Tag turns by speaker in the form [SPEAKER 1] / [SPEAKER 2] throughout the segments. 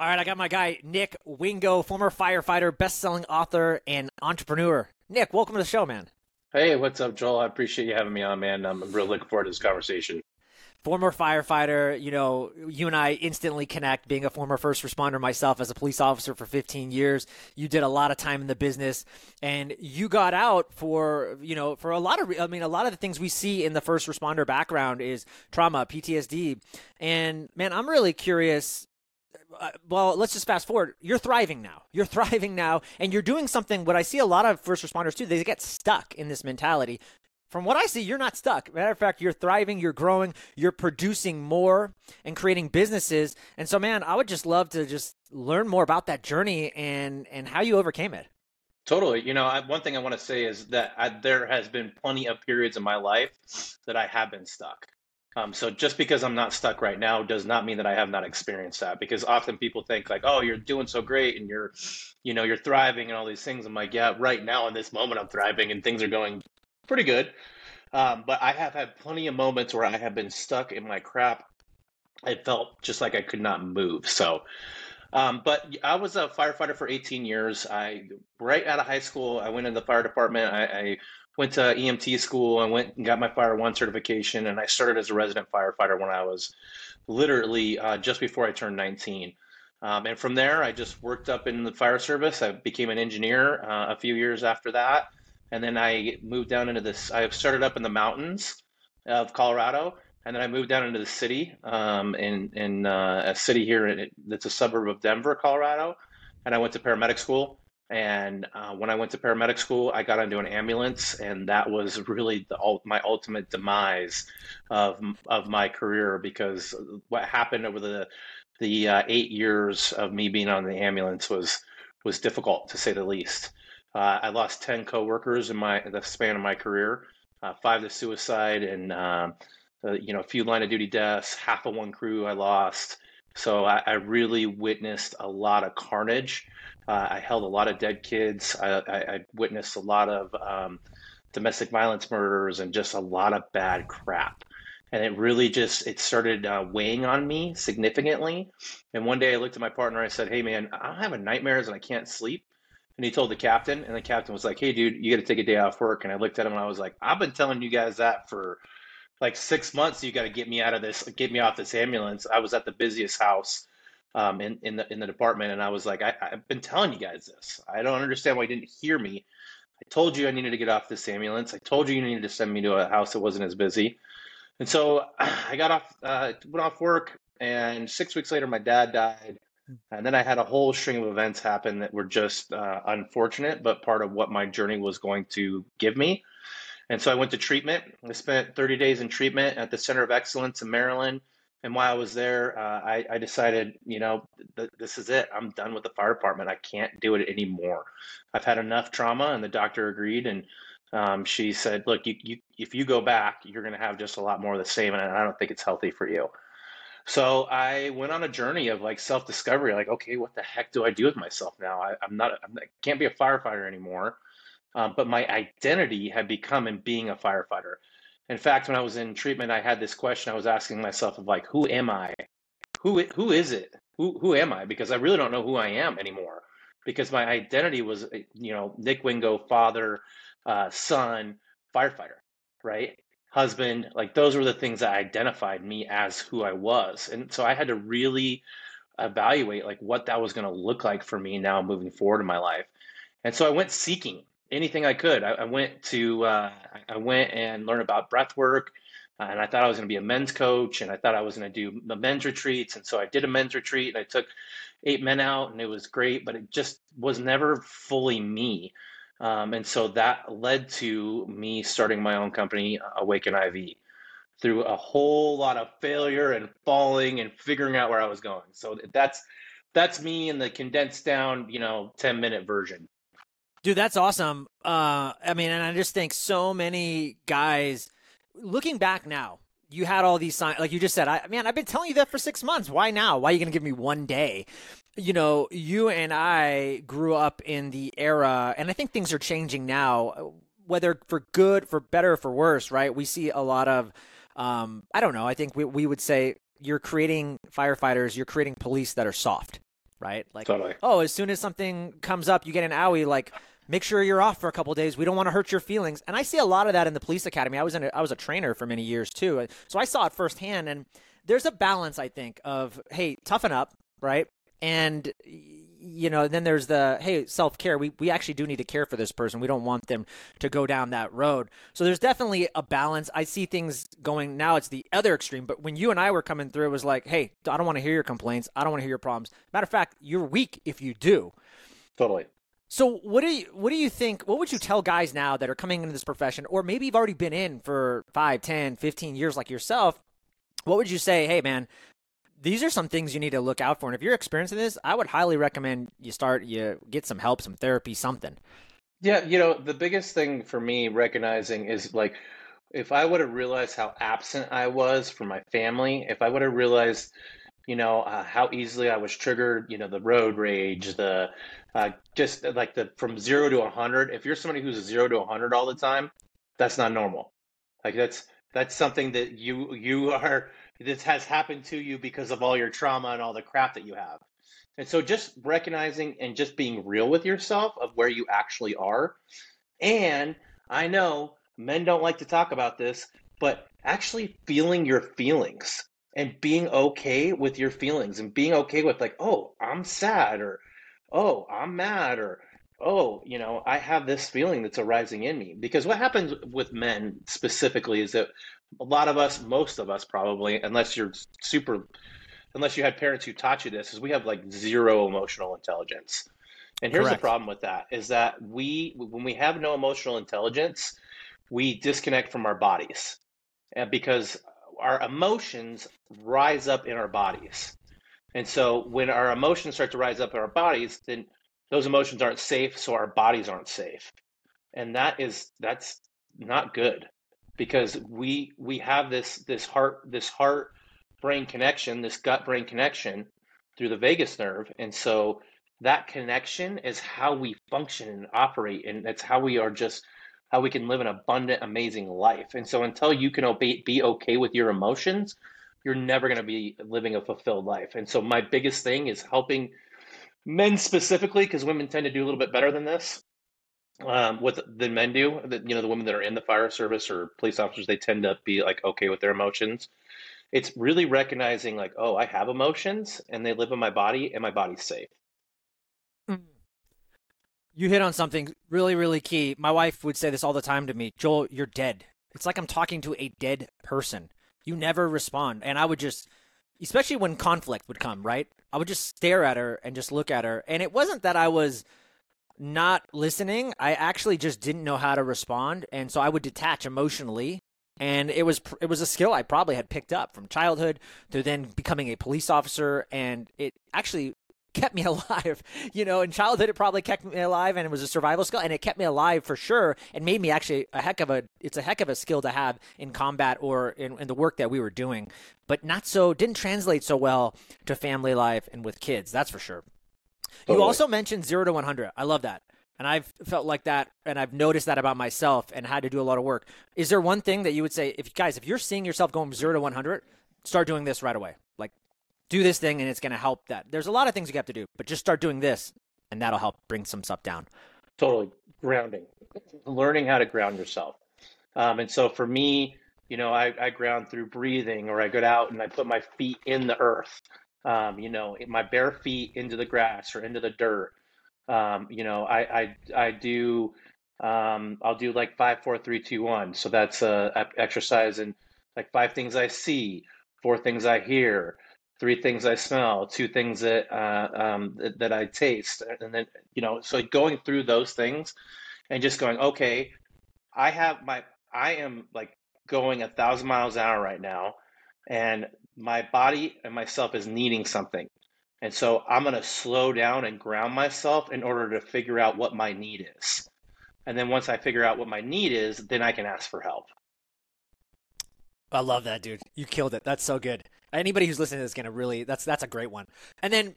[SPEAKER 1] All right, I got my guy Nick Wingo, former firefighter, best-selling author, and entrepreneur. Nick, welcome to the show, man.
[SPEAKER 2] Hey, what's up, Joel? I appreciate you having me on, man. I'm really looking forward to this conversation.
[SPEAKER 1] Former firefighter, you know, you and I instantly connect. Being a former first responder myself as a police officer for 15 years, you did a lot of time in the business, and you got out for, you know, for a lot of. I mean, a lot of the things we see in the first responder background is trauma, PTSD, and man, I'm really curious uh, well, let's just fast forward. You're thriving now. You're thriving now, and you're doing something. What I see a lot of first responders do, they get stuck in this mentality. From what I see, you're not stuck. Matter of fact, you're thriving, you're growing, you're producing more and creating businesses. And so, man, I would just love to just learn more about that journey and and how you overcame it.
[SPEAKER 2] Totally. You know, I, one thing I want to say is that I, there has been plenty of periods in my life that I have been stuck. Um, so just because I'm not stuck right now does not mean that I have not experienced that. Because often people think like, "Oh, you're doing so great and you're, you know, you're thriving and all these things." I'm like, "Yeah, right now in this moment I'm thriving and things are going pretty good." Um, but I have had plenty of moments where I have been stuck in my crap. I felt just like I could not move. So, um, but I was a firefighter for 18 years. I right out of high school, I went into the fire department. I, I went to EMT school and went and got my Fire One certification. And I started as a resident firefighter when I was literally uh, just before I turned 19. Um, and from there, I just worked up in the fire service. I became an engineer uh, a few years after that. And then I moved down into this, I started up in the mountains of Colorado. And then I moved down into the city um, in, in uh, a city here that's a suburb of Denver, Colorado. And I went to paramedic school. And uh, when I went to paramedic school, I got onto an ambulance, and that was really the, my ultimate demise of of my career because what happened over the the uh, eight years of me being on the ambulance was was difficult to say the least. Uh, I lost ten coworkers in my the span of my career, uh, five to suicide, and um, uh, you know a few line of duty deaths. Half of one crew I lost. So I, I really witnessed a lot of carnage uh, I held a lot of dead kids. I, I, I witnessed a lot of um, domestic violence murders and just a lot of bad crap. And it really just it started uh, weighing on me significantly. And one day I looked at my partner. I said, "Hey man, I'm having nightmares and I can't sleep." And he told the captain, and the captain was like, "Hey dude, you got to take a day off work." And I looked at him and I was like, "I've been telling you guys that for." like six months you got to get me out of this get me off this ambulance i was at the busiest house um, in in the in the department, and I was like, I, I've been telling you guys this. I don't understand why you didn't hear me. I told you I needed to get off this ambulance. I told you you needed to send me to a house that wasn't as busy. And so I got off, uh, went off work, and six weeks later, my dad died. And then I had a whole string of events happen that were just uh, unfortunate, but part of what my journey was going to give me. And so I went to treatment. I spent 30 days in treatment at the Center of Excellence in Maryland. And while I was there, uh, I, I, decided, you know, th- this is it. I'm done with the fire department. I can't do it anymore. I've had enough trauma, and the doctor agreed. And um, she said, look, you, you, if you go back, you're going to have just a lot more of the same, and I don't think it's healthy for you. So I went on a journey of like self discovery. Like, okay, what the heck do I do with myself now? I, am not, I'm, I can't be a firefighter anymore. Um, but my identity had become in being a firefighter. In fact, when I was in treatment, I had this question I was asking myself of like, who am I? Who who is it? Who who am I? Because I really don't know who I am anymore. Because my identity was, eh, you know, Nick Wingo, father, uh, son, firefighter, right? Husband, like those were the things that identified me as who I was. And so I had to really evaluate like what that was going to look like for me now moving forward in my life. And so I went seeking anything I could. I, I went to uh, I went and learned about breath work, uh, and I thought I was going to be a men's coach, and I thought I was going to do the men's retreats, and so I did a men's retreat, and I took eight men out, and it was great, but it just was never fully me. Um, and so that led to me starting my own company, Awaken IV, through a whole lot of failure and falling and figuring out where I was going. So that's that's me in the condensed down, you know, 10 minute version.
[SPEAKER 1] Dude, that's awesome. Uh, I mean, and I just think so many guys looking back now, you had all these signs, like you just said, I man, I've been telling you that for six months. Why now? Why are you going to give me one day? You know, you and I grew up in the era, and I think things are changing now, whether for good, for better, for worse, right? We see a lot of, um, I don't know, I think we, we would say you're creating firefighters, you're creating police that are soft right? Like,
[SPEAKER 2] Totally.
[SPEAKER 1] oh, as soon as something comes up, you get an owie, like make sure you're off for a couple days. We don't want to hurt your feelings. And I see a lot of that in the police academy. I was in a, I was a trainer for many years too, so I saw it firsthand. And there's a balance, I think, of hey, toughen up, right? And you know, then there's the hey, self care. We we actually do need to care for this person. We don't want them to go down that road. So there's definitely a balance. I see things going now. It's the other extreme. But when you and I were coming through, it was like, hey, I don't want to hear your complaints. I don't want to hear your problems. Matter of fact, you're weak if you do.
[SPEAKER 2] Totally.
[SPEAKER 1] So what do you what do you think what would you tell guys now that are coming into this profession or maybe you've already been in for 5, 10, 15 years like yourself? What would you say, "Hey man, these are some things you need to look out for. And if you're experiencing this, I would highly recommend you start you get some help, some therapy, something."
[SPEAKER 2] Yeah, you know, the biggest thing for me recognizing is like if I would have realized how absent I was from my family, if I would have realized you know uh, how easily I was triggered, you know, the road rage, the uh, just uh, like the from zero to a hundred. If you're somebody who's zero to a hundred all the time, that's not normal. Like that's that's something that you you are this has happened to you because of all your trauma and all the crap that you have. And so just recognizing and just being real with yourself of where you actually are. And I know men don't like to talk about this, but actually feeling your feelings and being okay with your feelings and being okay with like, oh, I'm sad or oh, I'm mad or oh, you know, I have this feeling that's arising in me. Because what happens with men specifically is that a lot of us, most of us probably, unless you're super, unless you had parents who taught you this, is we have like zero emotional intelligence. And here's Correct. the problem with that is that we, when we have no emotional intelligence, we disconnect from our bodies and because our emotions rise up in our bodies. And so when our emotions start to rise up in our bodies, then those emotions aren't safe, so our bodies aren't safe. And that is that's not good because we we have this this heart this heart brain connection, this gut brain connection through the vagus nerve. And so that connection is how we function and operate and that's how we are just how we can live an abundant amazing life. And so until you can obey, be okay with your emotions, you're never going to be living a fulfilled life. And so my biggest thing is helping men specifically because women tend to do a little bit better than this um, with than men do. The, you know, the women that are in the fire service or police officers, they tend to be like okay with their emotions. It's really recognizing like, oh, I have emotions and they live in my body and my body's safe.
[SPEAKER 1] Mm. You hit on something really, really key. My wife would say this all the time to me Joel, you're dead. It's like I'm talking to a dead person. You never respond. And I would just, especially when conflict would come, right? I would just stare at her and just look at her. And it wasn't that I was not listening. I actually just didn't know how to respond. And so I would detach emotionally. And it was it was a skill I probably had picked up from childhood to then becoming a police officer, and it actually kept me alive. You know, in childhood, it probably kept me alive, and it was a survival skill, and it kept me alive for sure, and made me actually a heck of a. It's a heck of a skill to have in combat or in, in the work that we were doing, but not so didn't translate so well to family life and with kids. That's for sure. Totally. You also mentioned zero to one hundred. I love that. And I've felt like that, and I've noticed that about myself, and had to do a lot of work. Is there one thing that you would say, if guys, if you're seeing yourself going zero to one hundred, start doing this right away. Do this thing and it's going to help that. There's a lot of things you have to do, but just start doing this and that'll help bring some stuff down.
[SPEAKER 2] Totally. Grounding, learning how to ground yourself. Um, and so for me, you know, I, I ground through breathing or I go out and I put my feet in the earth, um, you know, my bare feet into the grass or into the dirt. Um, you know, I, I, I do, um, I'll do like five, four, three, two, one. So that's a exercise and like five things I see, four things I hear, three things I smell, two things that uh, um, that, that I taste, and then you know, so going through those things and just going, okay, I have my, I am like going a thousand miles an hour right now, and my body and myself is needing something, and so I'm gonna slow down and ground myself in order to figure out what my need is, and then once I figure out what my need is, then I can ask for help.
[SPEAKER 1] I love that, dude. You killed it. That's so good. Anybody who's listening to is gonna really that's that's a great one. And then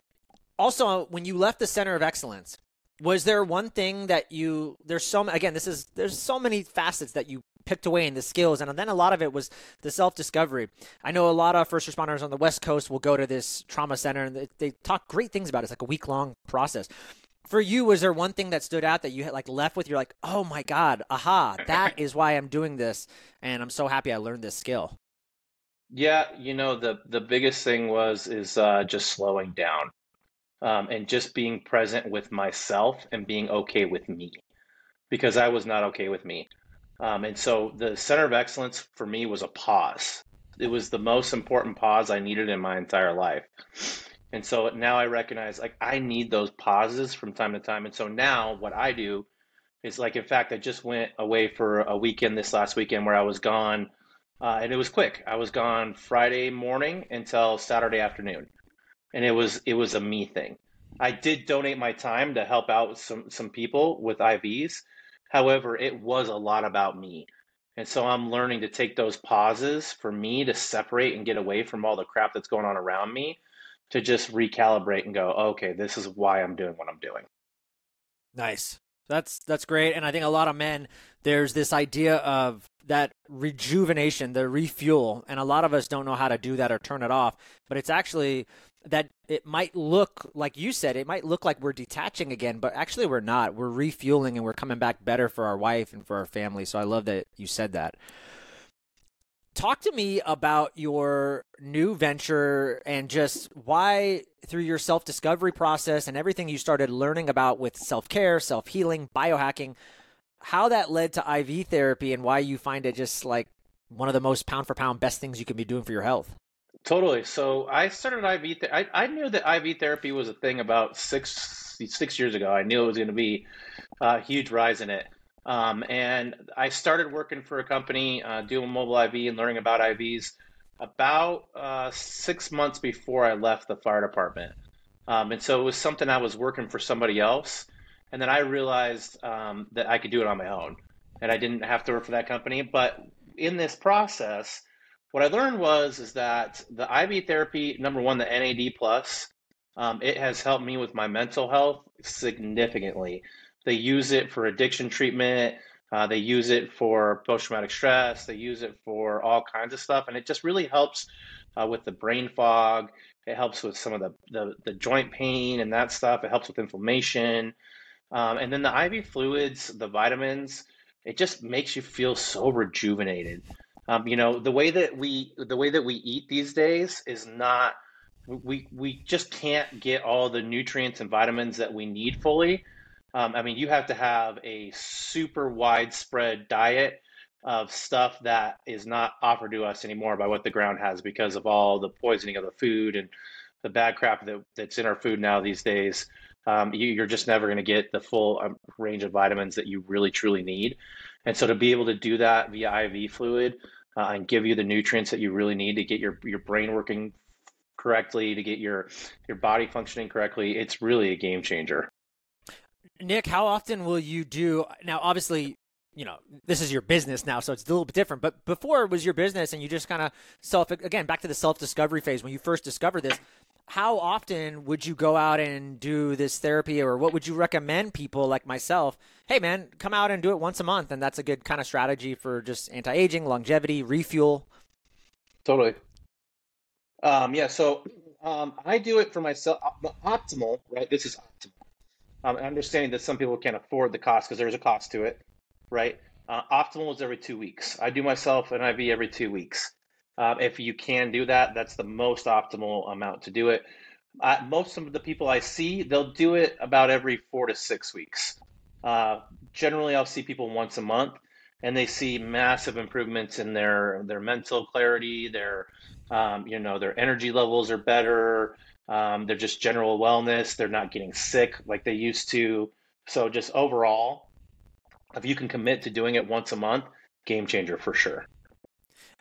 [SPEAKER 1] also when you left the center of excellence, Was there one thing that you there's so again this is there's so many facets that you picked away in the skills and then a lot of it was the self-discovery. I know a lot of first responders on the West Coast will go to this trauma center and they, they talk great things about it. It's like a week long process. For you, was there one thing that stood out that you had like left with? You're like, oh my god, aha, that is why I'm doing this, and I'm so happy I learned this skill.
[SPEAKER 2] Yeah, you know the the biggest thing was is uh, just slowing down um, and just being present with myself and being okay with me because I was not okay with me. Um, and so the center of excellence for me was a pause. It was the most important pause I needed in my entire life. And so now I recognize like I need those pauses from time to time. And so now what I do is like, in fact, I just went away for a weekend this last weekend where I was gone uh, and it was quick. I was gone Friday morning until Saturday afternoon, and it was it was a me thing. I did donate my time to help out some some people with IVs. However, it was a lot about me. And so I'm learning to take those pauses for me to separate and get away from all the crap that's going on around me to just recalibrate and go, okay, this is why I'm doing what I'm doing.
[SPEAKER 1] Nice. That's that's great. And I think a lot of men there's this idea of that rejuvenation, the refuel, and a lot of us don't know how to do that or turn it off. But it's actually that it might look like you said, it might look like we're detaching again, but actually we're not. We're refueling and we're coming back better for our wife and for our family. So I love that you said that. Talk to me about your new venture and just why, through your self discovery process and everything you started learning about with self care, self healing, biohacking, how that led to IV therapy and why you find it just like one of the most pound for pound best things you can be doing for your health.
[SPEAKER 2] Totally. So I started IV. Th- I, I knew that IV therapy was a thing about six six years ago. I knew it was going to be a huge rise in it. Um, and I started working for a company uh, doing mobile IV and learning about IVs about uh, six months before I left the fire department. Um, and so it was something I was working for somebody else. And then I realized um, that I could do it on my own and I didn't have to work for that company. But in this process, what I learned was is that the IV therapy, number one, the NAD plus, um, it has helped me with my mental health significantly. They use it for addiction treatment. Uh, they use it for post traumatic stress. They use it for all kinds of stuff, and it just really helps uh, with the brain fog. It helps with some of the, the, the joint pain and that stuff. It helps with inflammation. Um, and then the IV fluids, the vitamins, it just makes you feel so rejuvenated. Um, you know, the way that we the way that we eat these days is not we we just can't get all the nutrients and vitamins that we need fully. Um, I mean, you have to have a super widespread diet of stuff that is not offered to us anymore by what the ground has because of all the poisoning of the food and the bad crap that, that's in our food now these days um, you, are just never going to get the full um, range of vitamins that you really truly need. And so to be able to do that via IV fluid uh, and give you the nutrients that you really need to get your, your brain working correctly, to get your, your body functioning correctly, it's really a game changer.
[SPEAKER 1] Nick, how often will you do now? Obviously, you know this is your business now, so it's a little bit different. But before it was your business, and you just kind of self again back to the self discovery phase when you first discovered this how often would you go out and do this therapy or what would you recommend people like myself hey man come out and do it once a month and that's a good kind of strategy for just anti-aging longevity refuel
[SPEAKER 2] totally um, yeah so um, i do it for myself the optimal right this is um, understanding that some people can't afford the cost because there's a cost to it right uh, optimal is every two weeks i do myself an iv every two weeks um, if you can do that, that's the most optimal amount to do it. Uh, most of the people I see, they'll do it about every four to six weeks. Uh, generally, I'll see people once a month, and they see massive improvements in their their mental clarity. Their um, you know their energy levels are better. Um, they're just general wellness. They're not getting sick like they used to. So just overall, if you can commit to doing it once a month, game changer for sure.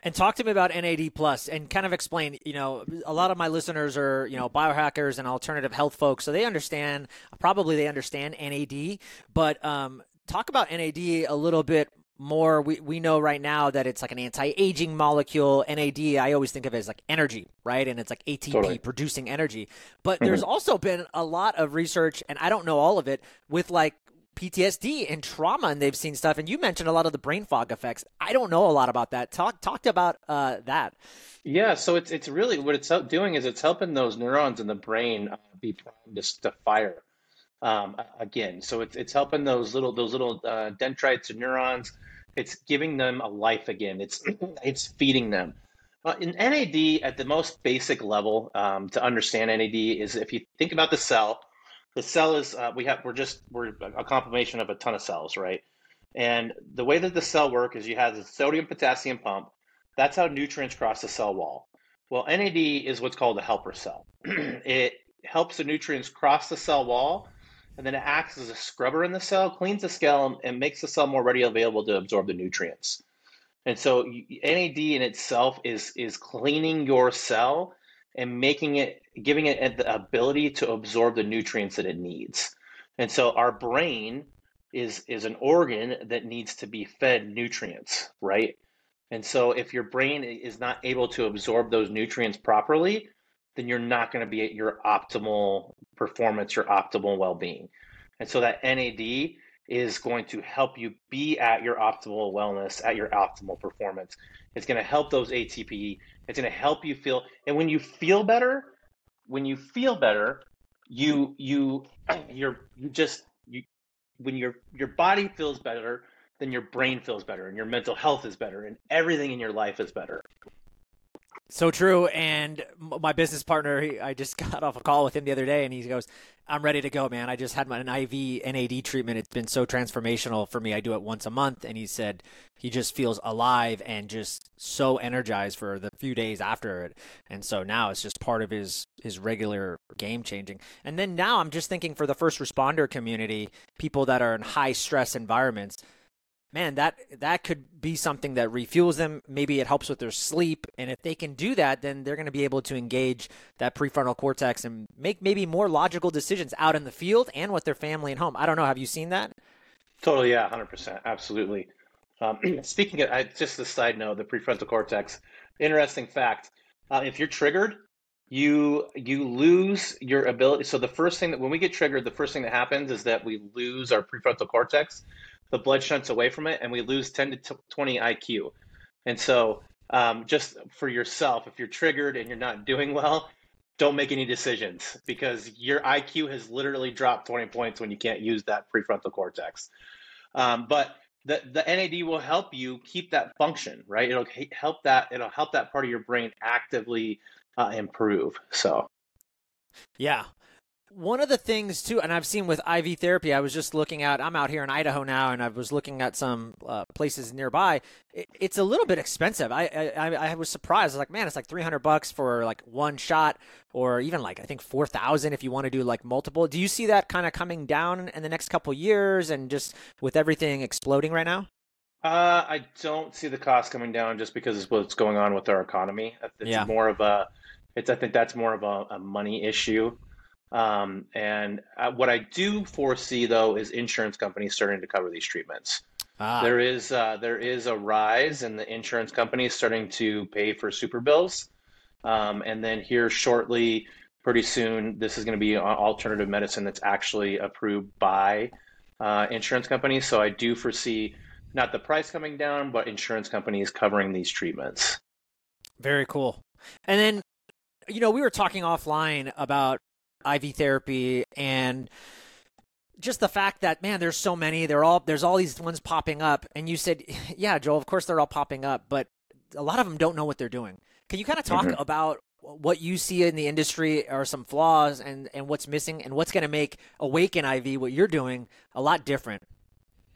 [SPEAKER 1] And talk to me about NAD plus and kind of explain, you know, a lot of my listeners are, you know, biohackers and alternative health folks, so they understand, probably they understand NAD, but um, talk about NAD a little bit more we, we know right now that it's like an anti-aging molecule nad i always think of it as like energy right? And it's like atp totally. producing energy. But mm-hmm. there's also been a lot of research and i don't know all of it with like ptsd and trauma and they've seen stuff. And you mentioned a lot of the brain fog effects. I don't know a lot about that. Talk talked about uh, that.
[SPEAKER 2] Yeah so it's it's really what it's doing is it's helping those neurons in the brain uh, be primed to, to fire um, again. So it's it's helping those little those little uh, dendrites and neurons. It's giving them a life again. It's it's feeding them. Uh, in NAD, at the most basic level, um, to understand NAD is if you think about the cell, the cell is uh, we have we're just we're a compilation of a ton of cells, right? And the way that the cell work is you have the sodium potassium pump. That's how nutrients cross the cell wall. Well, NAD is what's called a helper cell. it helps the nutrients cross the cell wall and then it acts as a scrubber in the cell, cleans the cell, and makes the cell more ready available to absorb the nutrients. And so NAD in itself is is cleaning your cell and making it, giving it the ability to absorb the nutrients that it needs. And so our brain is is an organ that needs to be fed nutrients, right? And so if your brain is not able to absorb those nutrients properly, then you're not going to be at your optimal performance, your optimal well being. And so that NAD is going to help you be at your optimal wellness, at your optimal performance. It's going to help those ATP. It's going to help you feel. And when you feel better, when you feel better, you you you're you just you when your your body feels better, then your brain feels better, and your mental health is better, and everything in your life is better.
[SPEAKER 1] So true. And my business partner, I just got off a call with him the other day, and he goes, "I'm ready to go, man. I just had my an IV NAD treatment. It's been so transformational for me. I do it once a month." And he said he just feels alive and just so energized for the few days after it. And so now it's just part of his his regular game changing. And then now I'm just thinking for the first responder community, people that are in high stress environments man, that that could be something that refuels them. Maybe it helps with their sleep, and if they can do that, then they're going to be able to engage that prefrontal cortex and make maybe more logical decisions out in the field and with their family and home. I don't know. Have you seen that?
[SPEAKER 2] Totally, yeah, hundred percent, absolutely. Um, speaking of, I, just a side note, the prefrontal cortex. Interesting fact: uh, if you're triggered, you you lose your ability. So the first thing that when we get triggered, the first thing that happens is that we lose our prefrontal cortex the blood shunts away from it and we lose 10 to 20 IQ. And so, um, just for yourself, if you're triggered and you're not doing well, don't make any decisions because your IQ has literally dropped 20 points when you can't use that prefrontal cortex. Um, but the, the NAD will help you keep that function, right? It'll help that, it'll help that part of your brain actively uh, improve. So,
[SPEAKER 1] yeah, one of the things too, and I've seen with IV therapy, I was just looking at. I'm out here in Idaho now, and I was looking at some uh, places nearby. It, it's a little bit expensive. I, I I was surprised. I was like, man, it's like 300 bucks for like one shot, or even like I think 4,000 if you want to do like multiple. Do you see that kind of coming down in the next couple years, and just with everything exploding right now?
[SPEAKER 2] Uh, I don't see the cost coming down just because of what's going on with our economy. It's yeah. more of a, it's I think that's more of a, a money issue. Um, and uh, what I do foresee, though, is insurance companies starting to cover these treatments. Ah. There is uh, there is a rise in the insurance companies starting to pay for super bills, um, and then here shortly, pretty soon, this is going to be alternative medicine that's actually approved by uh, insurance companies. So I do foresee not the price coming down, but insurance companies covering these treatments.
[SPEAKER 1] Very cool. And then, you know, we were talking offline about IV therapy and just the fact that man there's so many they're all there's all these ones popping up. And you said yeah Joel of course they're all popping up but a lot of them don't know what they're doing. Can you kind of talk mm-hmm. about what you see in the industry are some flaws and and what's missing and what's going to make awaken iv what you're doing a lot different?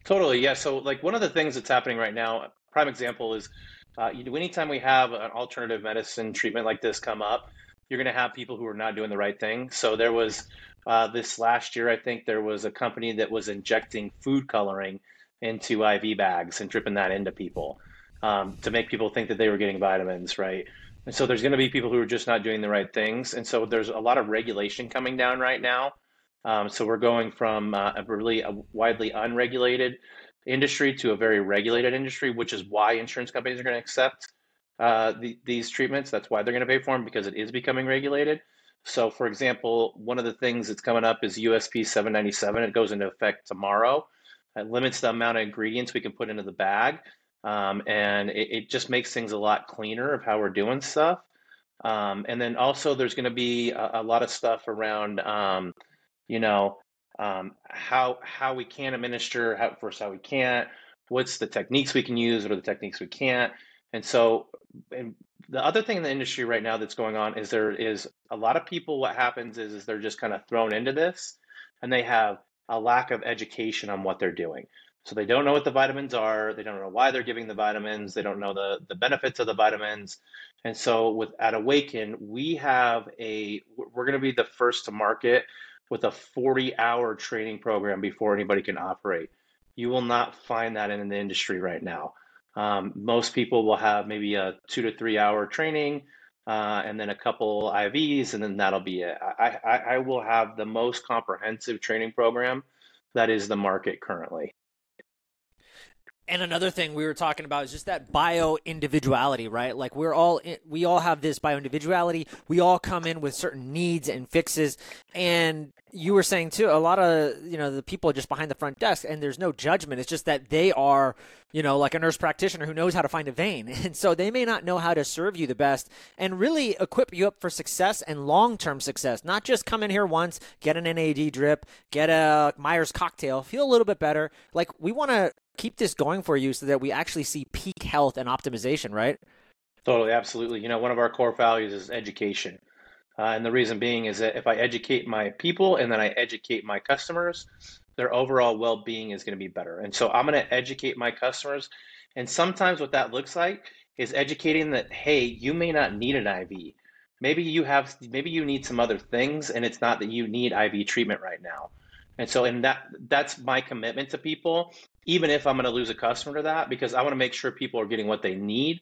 [SPEAKER 2] Totally yeah. So like one of the things that's happening right now prime example is uh, anytime we have an alternative medicine treatment like this come up you're going to have people who are not doing the right thing. So there was uh, this last year, I think there was a company that was injecting food coloring into IV bags and dripping that into people um, to make people think that they were getting vitamins, right? And so there's going to be people who are just not doing the right things. And so there's a lot of regulation coming down right now. Um, so we're going from uh, a really a widely unregulated industry to a very regulated industry, which is why insurance companies are going to accept uh, the, these treatments. That's why they're going to pay for them because it is becoming regulated. So, for example, one of the things that's coming up is USP 797. It goes into effect tomorrow. It limits the amount of ingredients we can put into the bag. Um, and it, it, just makes things a lot cleaner of how we're doing stuff. Um, and then also, there's going to be a, a, lot of stuff around, um, you know, um, how how we can administer, how first how we can't, what's the techniques we can use, what are the techniques we can't. And so, and the other thing in the industry right now that's going on is there is a lot of people. What happens is, is they're just kind of thrown into this, and they have a lack of education on what they're doing. So they don't know what the vitamins are. They don't know why they're giving the vitamins. They don't know the, the benefits of the vitamins. And so with at Awaken, we have a we're going to be the first to market with a 40 hour training program before anybody can operate. You will not find that in the industry right now. Um, most people will have maybe a two to three hour training uh, and then a couple IVs, and then that'll be it. I, I, I will have the most comprehensive training program that is the market currently.
[SPEAKER 1] And another thing we were talking about is just that bio individuality, right? Like we're all we all have this bio individuality. We all come in with certain needs and fixes. And you were saying too, a lot of you know the people just behind the front desk, and there's no judgment. It's just that they are you know like a nurse practitioner who knows how to find a vein, and so they may not know how to serve you the best and really equip you up for success and long term success. Not just come in here once, get an NAD drip, get a Myers cocktail, feel a little bit better. Like we want to keep this going for you so that we actually see peak health and optimization, right?
[SPEAKER 2] Totally, absolutely. You know, one of our core values is education. Uh, and the reason being is that if I educate my people and then I educate my customers, their overall well being is going to be better. And so I'm going to educate my customers. And sometimes what that looks like is educating that, hey, you may not need an IV. Maybe you have, maybe you need some other things, and it's not that you need IV treatment right now. And so, and that that's my commitment to people, even if I'm going to lose a customer to that, because I want to make sure people are getting what they need,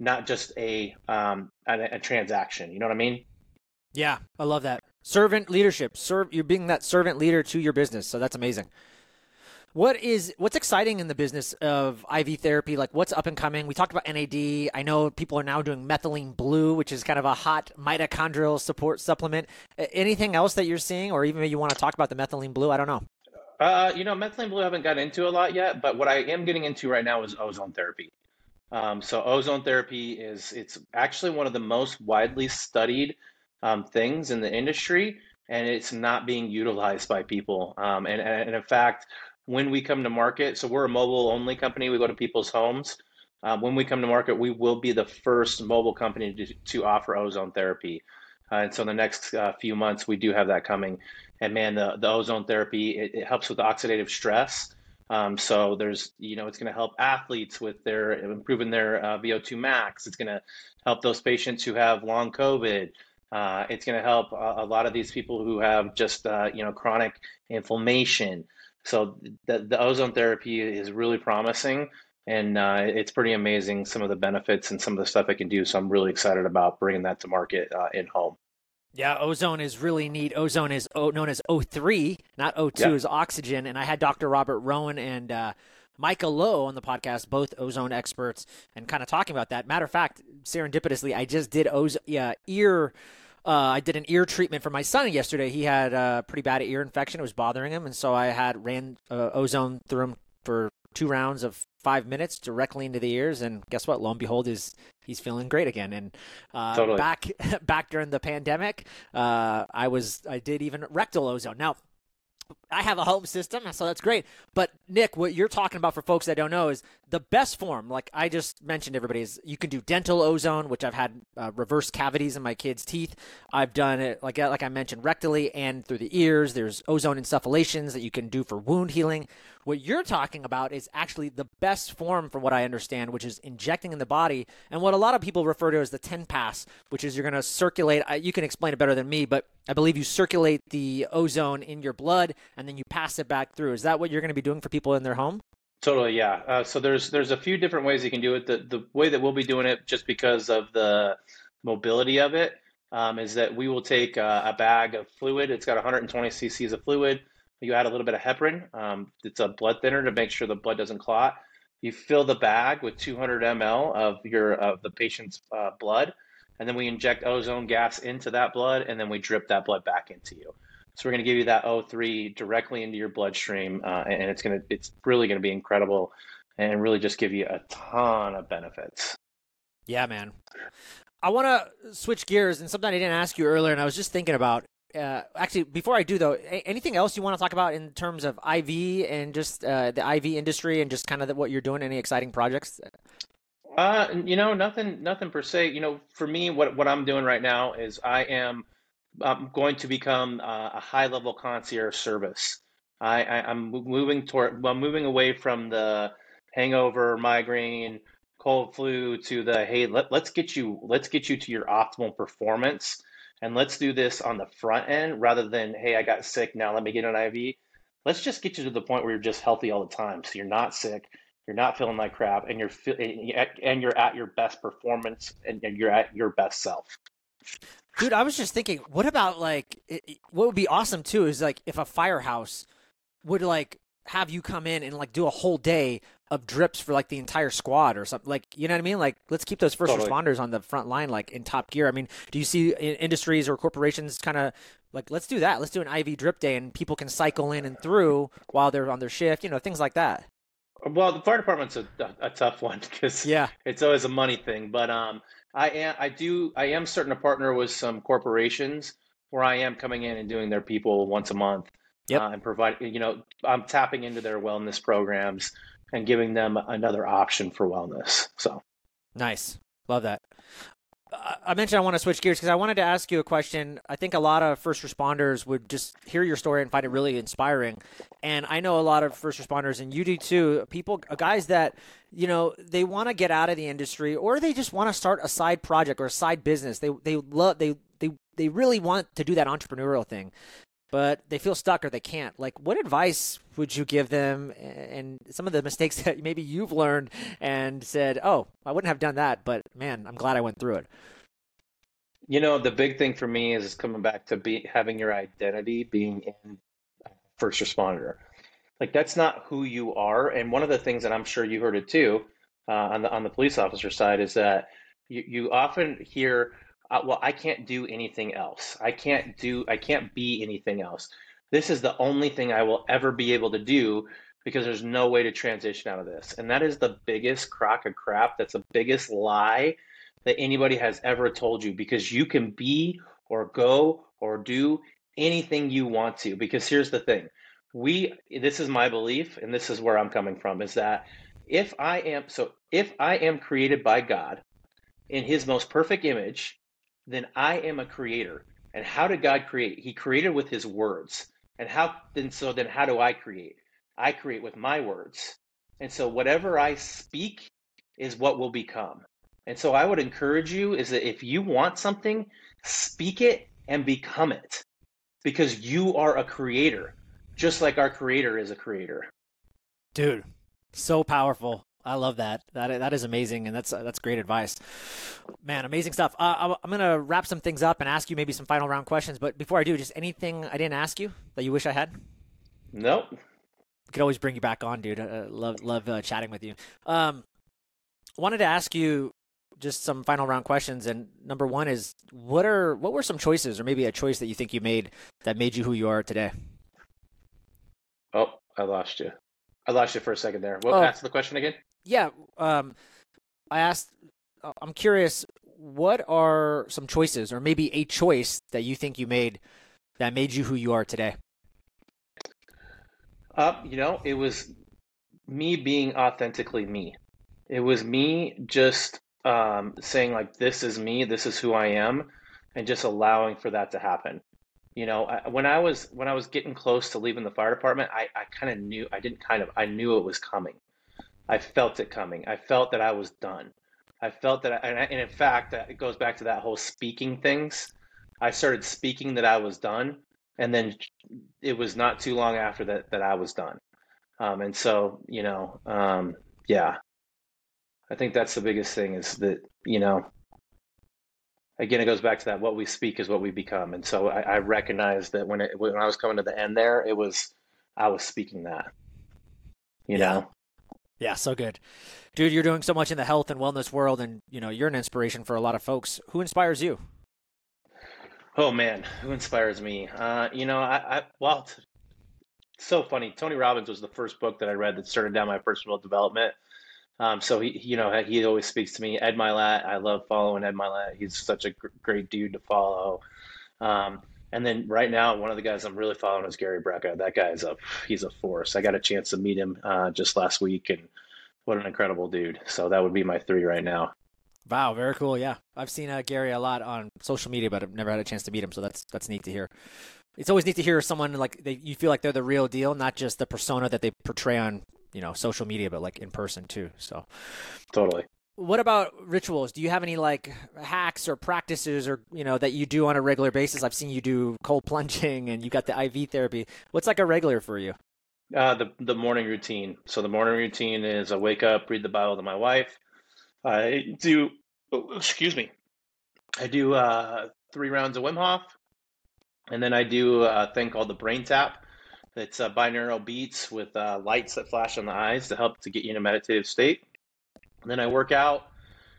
[SPEAKER 2] not just a um a, a transaction. You know what I mean?
[SPEAKER 1] Yeah, I love that servant leadership. Serve you're being that servant leader to your business, so that's amazing. What is what's exciting in the business of IV therapy? Like what's up and coming? We talked about NAD. I know people are now doing methylene blue, which is kind of a hot mitochondrial support supplement. Anything else that you're seeing, or even you want to talk about the methylene blue? I don't know.
[SPEAKER 2] Uh, you know, methylene blue I haven't gotten into a lot yet, but what I am getting into right now is ozone therapy. Um, so ozone therapy is it's actually one of the most widely studied um, things in the industry, and it's not being utilized by people. Um, and, and in fact, when we come to market. So we're a mobile only company. We go to people's homes. Uh, when we come to market, we will be the first mobile company to, to offer ozone therapy. Uh, and so in the next uh, few months, we do have that coming. And man, the, the ozone therapy, it, it helps with oxidative stress. Um, so there's, you know, it's going to help athletes with their improving their uh, VO2 max. It's going to help those patients who have long COVID. Uh, it's going to help a, a, lot of these people who have just, uh, you know, chronic inflammation. So the, the ozone therapy is really promising and uh, it's pretty amazing some of the benefits and some of the stuff it can do. So I'm really excited about bringing that to market uh, in home.
[SPEAKER 1] Yeah, ozone is really neat. Ozone is known as O3, not O2 yeah. is oxygen. And I had Dr. Robert Rowen and uh, Micah Lowe on the podcast, both ozone experts, and kind of talking about that. Matter of fact, serendipitously, I just did ozone, yeah, ear uh, I did an ear treatment for my son yesterday. He had a pretty bad ear infection; it was bothering him, and so I had ran uh, ozone through him for two rounds of five minutes directly into the ears, and guess what? Lo and behold, is he's feeling great again. And uh, totally. back back during the pandemic, uh, I was I did even rectal ozone. Now I have a home system, so that's great. But Nick, what you're talking about for folks that don't know is the best form. Like I just mentioned, everybody is you can do dental ozone, which I've had uh, reverse cavities in my kids' teeth. I've done it like like I mentioned rectally and through the ears. There's ozone insufflations that you can do for wound healing. What you're talking about is actually the best form, from what I understand, which is injecting in the body, and what a lot of people refer to as the 10 pass, which is you're going to circulate. You can explain it better than me, but I believe you circulate the ozone in your blood and then you pass it back through. Is that what you're going to be doing for people in their home?
[SPEAKER 2] Totally, yeah. Uh, so there's there's a few different ways you can do it. The the way that we'll be doing it, just because of the mobility of it, um, is that we will take uh, a bag of fluid. It's got 120 cc's of fluid. You add a little bit of heparin. Um, it's a blood thinner to make sure the blood doesn't clot. You fill the bag with 200 ml of your of the patient's uh, blood, and then we inject ozone gas into that blood, and then we drip that blood back into you. So we're going to give you that O3 directly into your bloodstream, uh, and it's going to it's really going to be incredible, and really just give you a ton of benefits.
[SPEAKER 1] Yeah, man. I want to switch gears, and something I didn't ask you earlier, and I was just thinking about. Uh, actually, before I do though, anything else you want to talk about in terms of IV and just uh, the IV industry and just kind of the, what you're doing? Any exciting projects?
[SPEAKER 2] Uh, you know, nothing, nothing per se. You know, for me, what what I'm doing right now is I am I'm going to become a high level concierge service. I, I am moving toward well, moving away from the hangover, migraine, cold flu to the hey, let, let's get you let's get you to your optimal performance, and let's do this on the front end rather than hey, I got sick now, let me get an IV. Let's just get you to the point where you're just healthy all the time, so you're not sick, you're not feeling like crap, and you're and you're at your best performance and, you're at your best self.
[SPEAKER 1] Dude, I was just thinking, what about like, what would be awesome too is like if a firehouse would like have you come in and like do a whole day of drips for like the entire squad or something like you know what I mean? Like let's keep those first totally. responders on the front line like in top gear. I mean do you see industries or corporations kind of like let's do that. Let's do an IV drip day and people can cycle in and through while they're on their shift you know things like that.
[SPEAKER 2] Well the fire department's a, a tough one because yeah. it's always a money thing but um I am I do I am starting to partner with some corporations where I am coming in and doing their people once a month. Yep. Uh, and providing, you know, I'm tapping into their wellness programs and giving them another option for wellness. So
[SPEAKER 1] nice. Love that. I mentioned I want to switch gears because I wanted to ask you a question. I think a lot of first responders would just hear your story and find it really inspiring. And I know a lot of first responders, and you do too, people, uh, guys that, you know, they want to get out of the industry or they just want to start a side project or a side business. They, they love, they, they, they really want to do that entrepreneurial thing but they feel stuck or they can't. Like, what advice would you give them? And some of the mistakes that maybe you've learned and said, "Oh, I wouldn't have done that," but man, I'm glad I went through it.
[SPEAKER 2] You know, the big thing for me is coming back to be having your identity being in first responder. Like that's not who you are. And one of the things that I'm sure you heard it too uh, on the on the police officer side is that you, you often hear uh, well, I can't do anything else. I can't do, I can't be anything else. This is the only thing I will ever be able to do because there's no way to transition out of this. And that is the biggest crock of crap. That's the biggest lie that anybody has ever told you because you can be or go or do anything you want to. Because here's the thing we, this is my belief, and this is where I'm coming from is that if I am, so if I am created by God in his most perfect image, then I am a creator. And how did God create? He created with his words. And how then so then how do I create? I create with my words. And so whatever I speak is what will become. And so I would encourage you is that if you want something, speak it and become it. Because you are a creator, just like our creator is a creator.
[SPEAKER 1] Dude, so powerful. I love that. That that is amazing, and that's that's great advice. Man, amazing stuff. Uh, I'm gonna wrap some things up and ask you maybe some final round questions. But before I do, just anything I didn't ask you that you wish I had?
[SPEAKER 2] Nope.
[SPEAKER 1] Could always bring you back on, dude. Uh, love love uh, chatting with you. Um, wanted to ask you just some final round questions. And number one is, what are what were some choices, or maybe a choice that you think you made that made you who you are today?
[SPEAKER 2] Oh, I lost you. I lost you for a second there. What? Oh. Ask the question again
[SPEAKER 1] yeah, um, I asked. I'm curious. What are some choices, or maybe a choice that you think you made that made you who you are today?
[SPEAKER 2] Uh, you know, it was me being authentically me. It was me just um, saying like, "This is me. This is who I am," and just allowing for that to happen. You know, I, when I was when I was getting close to leaving the fire department, I, I kind of knew I didn't kind of I knew it was coming. I felt it coming. I felt that I was done. I felt that, I, and, I, and in fact, it goes back to that whole speaking things. I started speaking that I was done, and then it was not too long after that that I was done. Um, and so, you know, um, yeah, I think that's the biggest thing is that you know, again, it goes back to that what we speak is what we become. And so I, I recognized that when it when I was coming to the end there, it was I was speaking that. You
[SPEAKER 1] Yeah.
[SPEAKER 2] know?
[SPEAKER 1] Yeah, so good. Dude, you're doing so much in the health and wellness world and, you know, you're an inspiration for a lot of folks. Who inspires you?
[SPEAKER 2] Oh man, who inspires me? Uh, you know, I, I well, it's so funny. Tony Robbins was the first book that I read that started down my personal development. Um, so he, you know, he always speaks to me. Ed Mylett, I love following Ed Mylett. He's such a gr- great dude to follow. Um, and then right now, one of the guys I'm really following is Gary Brecka. That guy's a he's a force. I got a chance to meet him uh, just last week, and what an incredible dude. So that would be my three right now.
[SPEAKER 1] Wow, very cool. Yeah, I've seen uh, Gary a lot on social media, but I've never had a chance to meet him. So that's that's neat to hear. It's always neat to hear someone like they, you feel like they're the real deal, not just the persona that they portray on you know social media, but like in person too. So,
[SPEAKER 2] Totally.
[SPEAKER 1] what about rituals? Do you have any like hacks or practices or you know that you do on a regular basis? I've seen you do cold plunging and you got the IV therapy. What's like a regular for you?
[SPEAKER 2] Uh, the the morning routine. So the morning routine is I wake up, read the Bible to my wife. I do, oh, excuse me, I do uh, three rounds of Wim Hof, and then I do a thing called the Brain Tap. It's uh, binaural beats with uh, lights that flash on the eyes to help to get you in a meditative state. And then I work out,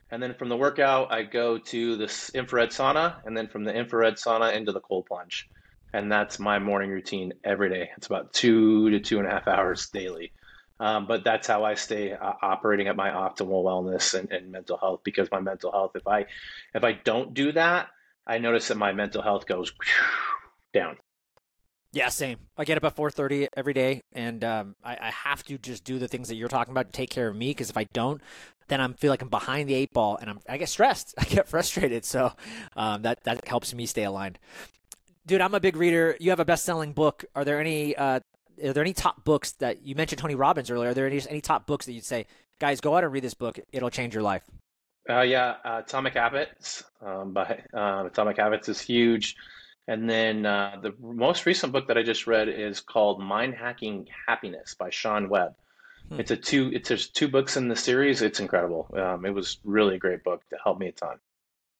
[SPEAKER 2] and then from the workout I go to this infrared sauna, and then from the infrared sauna into the cold plunge and that's my morning routine every day. It's about two to two and a half hours daily. Um, but that's how I stay uh, operating at my optimal wellness and, and mental health because my mental health, if I if I don't do that, I notice that my mental health goes down.
[SPEAKER 1] Yeah, same. I get up at 4:30 every day, and um, I, I have to just do the things that you're talking about to take care of me. Because if I don't, then I'm feel like I'm behind the eight ball, and I'm I get stressed. I get frustrated. So um, that that helps me stay aligned. Dude, I'm a big reader. You have a best-selling book. Are there any uh, are there any top books that you mentioned Tony Robbins earlier? Are there any any top books that you'd say, guys, go out and read this book. It'll change your life.
[SPEAKER 2] Uh, yeah, uh, Atomic Habits um, by uh, Atomic Habits is huge. And then uh, the most recent book that I just read is called Mind Hacking Happiness by Sean Webb.
[SPEAKER 1] Hmm.
[SPEAKER 2] It's a two. It's there's two books in the series. It's incredible. Um, it was really a great book to help me a ton.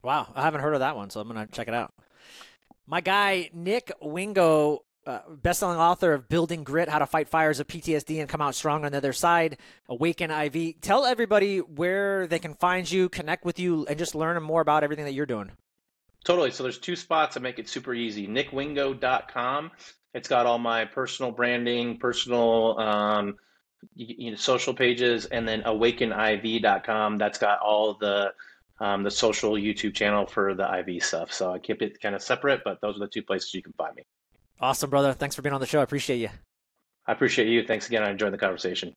[SPEAKER 1] Wow, I haven't heard of that one, so I'm gonna check it out. My guy Nick Wingo, uh, best-selling author of Building Grit: How to Fight Fires of PTSD and Come Out Strong on the Other Side. Awaken IV. Tell everybody where they can find you, connect with you, and just learn more about everything that you're doing.
[SPEAKER 2] Totally. So there's two spots that make it super easy. NickWingo.com. It's got all my personal branding, personal um, you, know, social pages, and then AwakenIV.com. That's got all the um, the social YouTube channel for the IV stuff. So I keep it kind of separate, but those are the two places you can find me.
[SPEAKER 1] Awesome, brother. Thanks for being on the show. I appreciate you.
[SPEAKER 2] I appreciate you. Thanks again. I enjoyed the conversation.